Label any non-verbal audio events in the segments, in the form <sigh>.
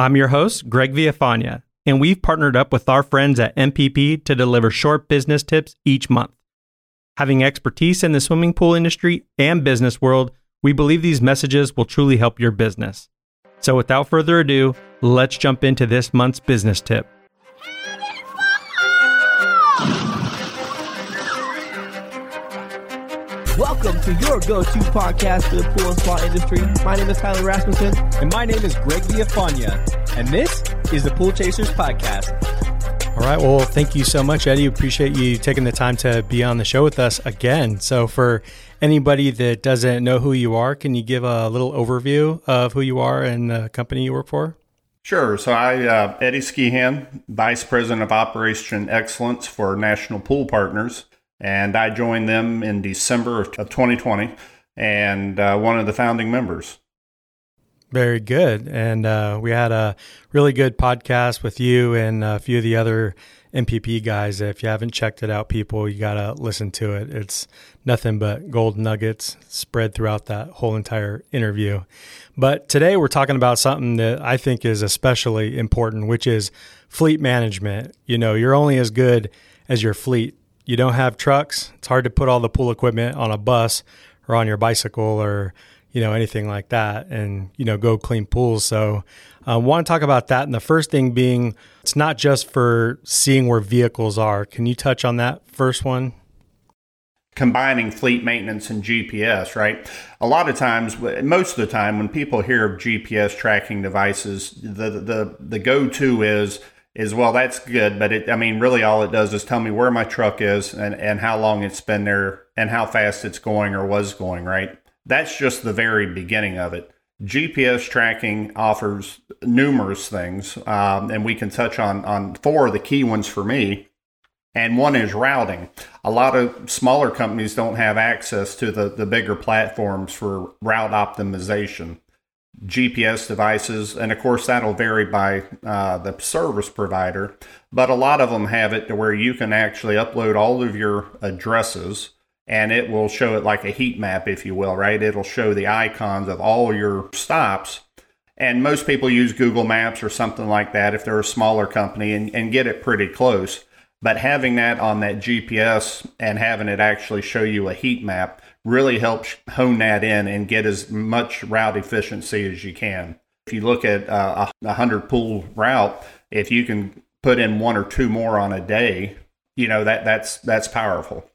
I'm your host, Greg Villafana, and we've partnered up with our friends at NPP to deliver short business tips each month. Having expertise in the swimming pool industry and business world, we believe these messages will truly help your business. So, without further ado, let's jump into this month's business tip. Welcome to your go-to podcast for the pool and spa industry. My name is Tyler Rasmussen. And my name is Greg Villafana. And this is the Pool Chasers Podcast. All right. Well, thank you so much, Eddie. Appreciate you taking the time to be on the show with us again. So, for anybody that doesn't know who you are, can you give a little overview of who you are and the company you work for? Sure. So, I, uh, Eddie Skehan, Vice President of Operation Excellence for National Pool Partners and I joined them in December of 2020 and uh, one of the founding members. Very good. And uh, we had a really good podcast with you and a few of the other NPP guys. If you haven't checked it out, people, you got to listen to it. It's nothing but gold nuggets spread throughout that whole entire interview. But today we're talking about something that I think is especially important, which is fleet management. You know, you're only as good as your fleet you don't have trucks, it's hard to put all the pool equipment on a bus or on your bicycle or you know anything like that, and you know go clean pools. So, I uh, want to talk about that. And the first thing being, it's not just for seeing where vehicles are. Can you touch on that first one? combining fleet maintenance and GPS, right? A lot of times, most of the time, when people hear of GPS tracking devices, the the the go to is is well that's good but it i mean really all it does is tell me where my truck is and, and how long it's been there and how fast it's going or was going right? That's just the very beginning of it. Gps tracking offers numerous things um, and we can touch on on four of the key ones for me. And one is routing. A lot of smaller companies don't have access to the, the bigger platforms for route optimization GPS devices, and of course that'll vary by uh, the service provider. But a lot of them have it to where you can actually upload all of your addresses, and it will show it like a heat map, if you will, right? It'll show the icons of all your stops. And most people use Google Maps or something like that if they're a smaller company and, and get it pretty close. But having that on that GPS and having it actually show you a heat map really helps hone that in and get as much route efficiency as you can. If you look at uh, a 100 pool route, if you can put in one or two more on a day, you know that that's that's powerful.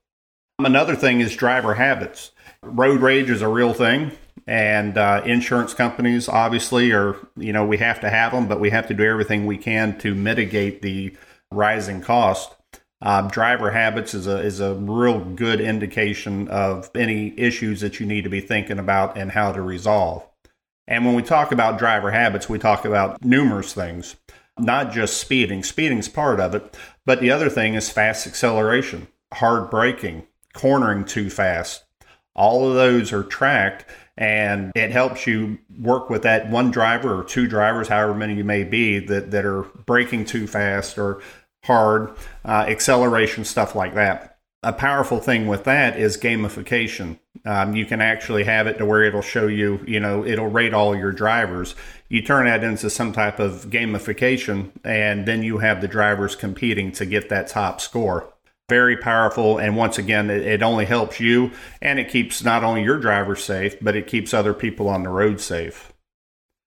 Another thing is driver habits. Road rage is a real thing, and uh, insurance companies obviously are you know we have to have them, but we have to do everything we can to mitigate the rising cost. Um, driver habits is a is a real good indication of any issues that you need to be thinking about and how to resolve. And when we talk about driver habits, we talk about numerous things, not just speeding. Speeding's part of it, but the other thing is fast acceleration, hard braking, cornering too fast. All of those are tracked and it helps you work with that one driver or two drivers, however many you may be, that, that are braking too fast or hard, uh, acceleration, stuff like that. A powerful thing with that is gamification. Um, you can actually have it to where it'll show you, you know, it'll rate all your drivers. You turn that into some type of gamification, and then you have the drivers competing to get that top score. Very powerful, and once again, it, it only helps you and it keeps not only your drivers safe, but it keeps other people on the road safe.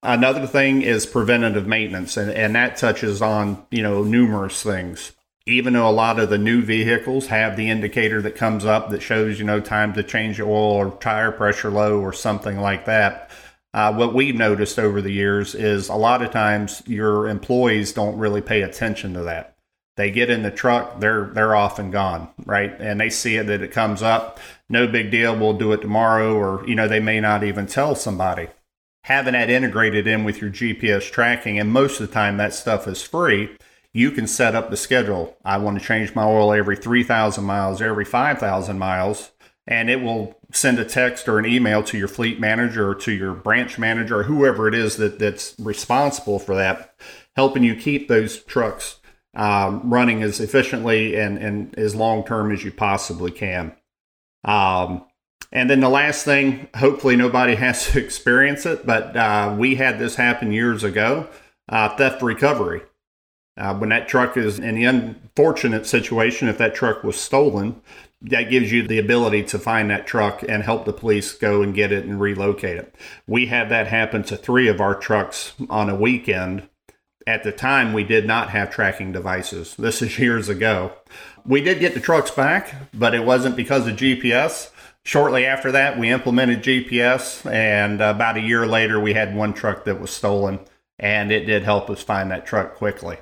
Another thing is preventative maintenance, and, and that touches on, you know, numerous things. Even though a lot of the new vehicles have the indicator that comes up that shows, you know, time to change oil or tire pressure low or something like that, uh, what we've noticed over the years is a lot of times your employees don't really pay attention to that. They get in the truck, they're they're off and gone, right? And they see it that it comes up, no big deal, we'll do it tomorrow, or you know, they may not even tell somebody having that integrated in with your GPS tracking, and most of the time that stuff is free, you can set up the schedule. I want to change my oil every 3,000 miles, every 5,000 miles, and it will send a text or an email to your fleet manager or to your branch manager or whoever it is that, that's responsible for that, helping you keep those trucks um, running as efficiently and, and as long term as you possibly can. Um, and then the last thing, hopefully nobody <laughs> has to experience it, but uh, we had this happen years ago. uh, theft recovery. Uh, when that truck is in the unfortunate situation, if that truck was stolen, that gives you the ability to find that truck and help the police go and get it and relocate it. We had that happen to three of our trucks on a weekend. At the time, we did not have tracking devices. This is years ago. We did get the trucks back, but it wasn't because of GPS. Shortly after that, we implemented GPS, and about a year later, we had one truck that was stolen, and it did help us find that truck quickly.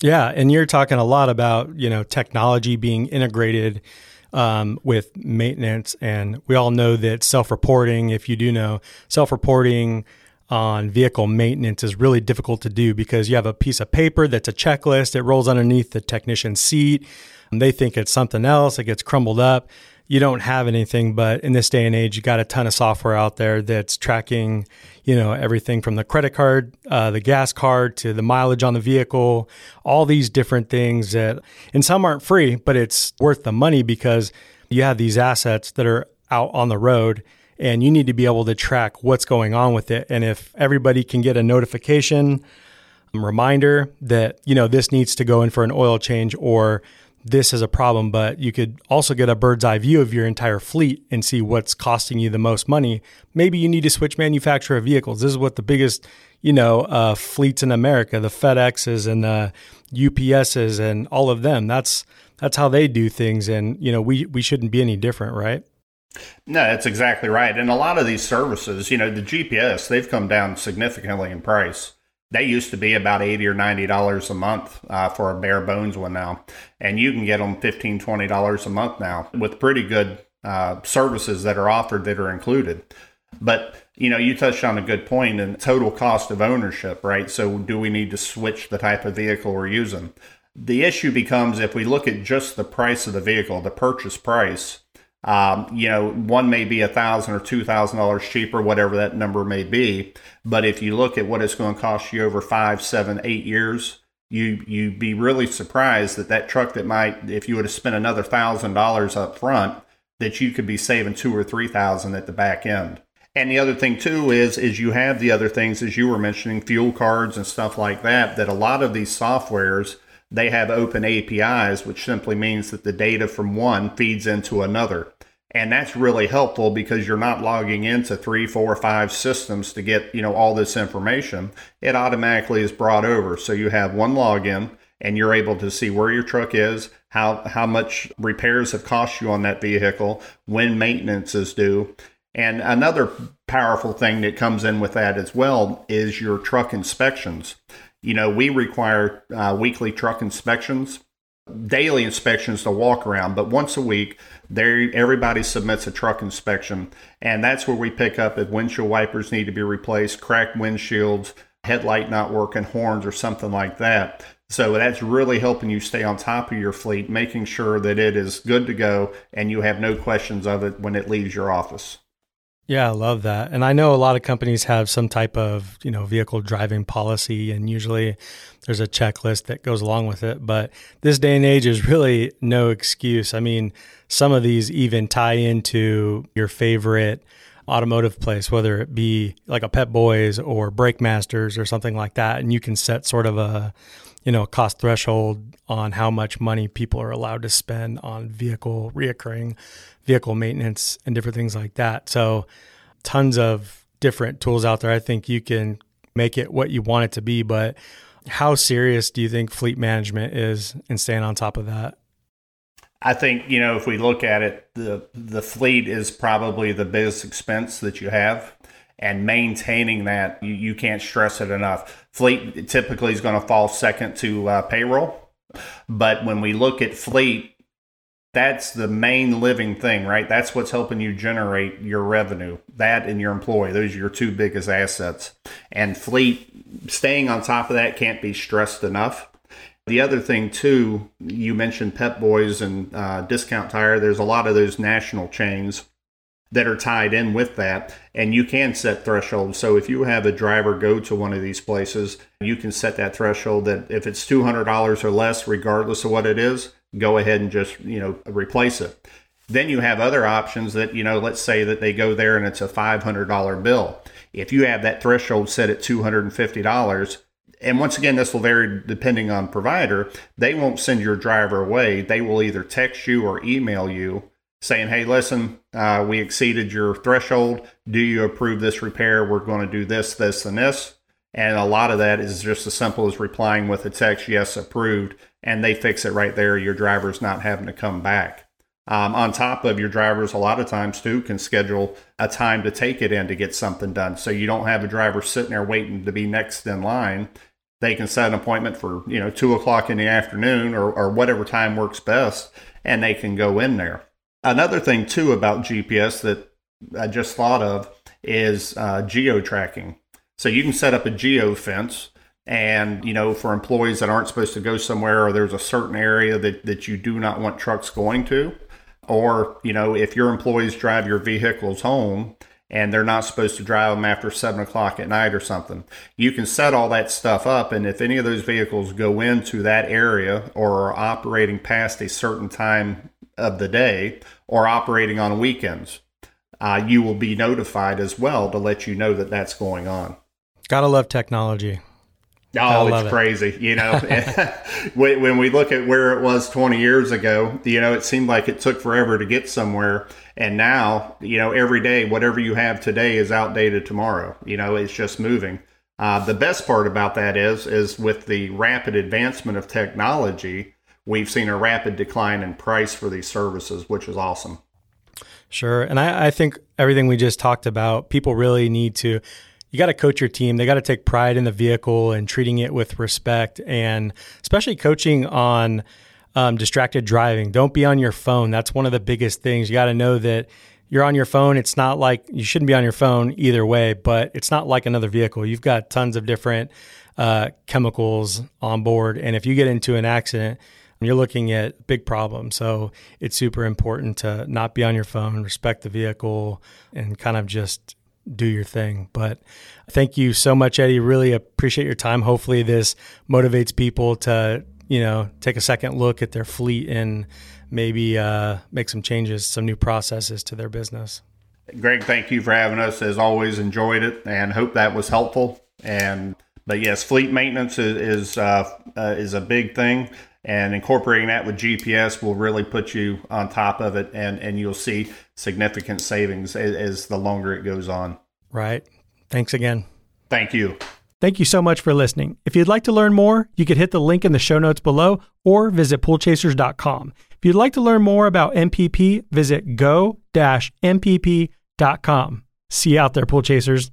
Yeah, and you're talking a lot about you know technology being integrated um, with maintenance, and we all know that self-reporting. If you do know self-reporting on vehicle maintenance is really difficult to do because you have a piece of paper that's a checklist. It rolls underneath the technician's seat. And they think it's something else. It gets crumbled up you don't have anything. But in this day and age, you got a ton of software out there that's tracking, you know, everything from the credit card, uh, the gas card to the mileage on the vehicle, all these different things that, and some aren't free, but it's worth the money because you have these assets that are out on the road and you need to be able to track what's going on with it. And if everybody can get a notification, reminder that, you know, this needs to go in for an oil change or this is a problem, but you could also get a bird's eye view of your entire fleet and see what's costing you the most money. Maybe you need to switch manufacturer of vehicles. This is what the biggest, you know, uh, fleets in America, the FedExes and the UPSs and all of them. That's that's how they do things, and you know, we we shouldn't be any different, right? No, that's exactly right. And a lot of these services, you know, the GPS, they've come down significantly in price. They used to be about eighty or ninety dollars a month uh, for a bare bones one now, and you can get them fifteen twenty dollars a month now with pretty good uh, services that are offered that are included. But you know, you touched on a good point and total cost of ownership, right? So, do we need to switch the type of vehicle we're using? The issue becomes if we look at just the price of the vehicle, the purchase price um, you know, one may be a thousand or two thousand dollars cheaper, whatever that number may be. But if you look at what it's going to cost you over five, seven, eight years, you you'd be really surprised that that truck that might, if you would have spent another thousand dollars up front, that you could be saving two or three thousand at the back end. And the other thing too is is you have the other things as you were mentioning, fuel cards and stuff like that. That a lot of these softwares they have open APIs, which simply means that the data from one feeds into another. And that's really helpful because you're not logging into three, four, five systems to get, you know, all this information. It automatically is brought over. So you have one login and you're able to see where your truck is, how how much repairs have cost you on that vehicle, when maintenance is due. And another powerful thing that comes in with that as well is your truck inspections. You know, we require uh, weekly truck inspections, daily inspections to walk around, but once a week, there everybody submits a truck inspection, and that's where we pick up if windshield wipers need to be replaced, cracked windshields, headlight not working, horns, or something like that. So that's really helping you stay on top of your fleet, making sure that it is good to go and you have no questions of it when it leaves your office. Yeah, I love that. And I know a lot of companies have some type of, you know, vehicle driving policy and usually there's a checklist that goes along with it, but this day and age is really no excuse. I mean, some of these even tie into your favorite automotive place, whether it be like a Pep Boys or Brake Masters or something like that, and you can set sort of a, you know, cost threshold on how much money people are allowed to spend on vehicle reoccurring vehicle maintenance and different things like that. So, tons of different tools out there. I think you can make it what you want it to be, but how serious do you think fleet management is in staying on top of that? I think you know if we look at it, the the fleet is probably the biggest expense that you have, and maintaining that you, you can't stress it enough. Fleet typically is going to fall second to uh, payroll, but when we look at fleet, that's the main living thing, right? That's what's helping you generate your revenue. That and your employee, those are your two biggest assets. And fleet, staying on top of that can't be stressed enough. The other thing, too, you mentioned Pep Boys and uh, Discount Tire. There's a lot of those national chains that are tied in with that, and you can set thresholds. So if you have a driver go to one of these places, you can set that threshold that if it's $200 or less, regardless of what it is, go ahead and just, you know, replace it. Then you have other options that, you know, let's say that they go there and it's a $500 bill. If you have that threshold set at $250, and once again, this will vary depending on provider. They won't send your driver away. They will either text you or email you saying, "Hey, listen, uh, we exceeded your threshold. Do you approve this repair? We're going to do this, this, and this." And a lot of that is just as simple as replying with a text, "Yes, approved," and they fix it right there. Your driver's not having to come back. Um, on top of your drivers, a lot of times too can schedule a time to take it in to get something done. So you don't have a driver sitting there waiting to be next in line. They can set an appointment for you know two o'clock in the afternoon or, or whatever time works best, and they can go in there. Another thing too about GPS that I just thought of is uh, geo tracking. So you can set up a geo fence and you know for employees that aren't supposed to go somewhere or there's a certain area that, that you do not want trucks going to or, you know, if your employees drive your vehicles home and they're not supposed to drive them after seven o'clock at night or something, you can set all that stuff up. And if any of those vehicles go into that area or are operating past a certain time of the day or operating on weekends, uh, you will be notified as well to let you know that that's going on. Gotta love technology. Oh, it's crazy. You know, <laughs> <laughs> when we look at where it was 20 years ago, you know, it seemed like it took forever to get somewhere. And now, you know, every day, whatever you have today is outdated tomorrow. You know, it's just moving. Uh, the best part about that is, is with the rapid advancement of technology, we've seen a rapid decline in price for these services, which is awesome. Sure. And I, I think everything we just talked about, people really need to you got to coach your team. They got to take pride in the vehicle and treating it with respect, and especially coaching on um, distracted driving. Don't be on your phone. That's one of the biggest things. You got to know that you're on your phone. It's not like you shouldn't be on your phone either way, but it's not like another vehicle. You've got tons of different uh, chemicals on board, and if you get into an accident, you're looking at a big problems. So it's super important to not be on your phone, respect the vehicle, and kind of just do your thing. But thank you so much, Eddie. Really appreciate your time. Hopefully, this motivates people to you know take a second look at their fleet and maybe uh, make some changes, some new processes to their business. Greg, thank you for having us. As always, enjoyed it and hope that was helpful. And but yes, fleet maintenance is is, uh, uh, is a big thing and incorporating that with GPS will really put you on top of it, and and you'll see significant savings as, as the longer it goes on. Right. Thanks again. Thank you. Thank you so much for listening. If you'd like to learn more, you could hit the link in the show notes below or visit poolchasers.com. If you'd like to learn more about NPP, visit go-npp.com. See you out there, pool chasers.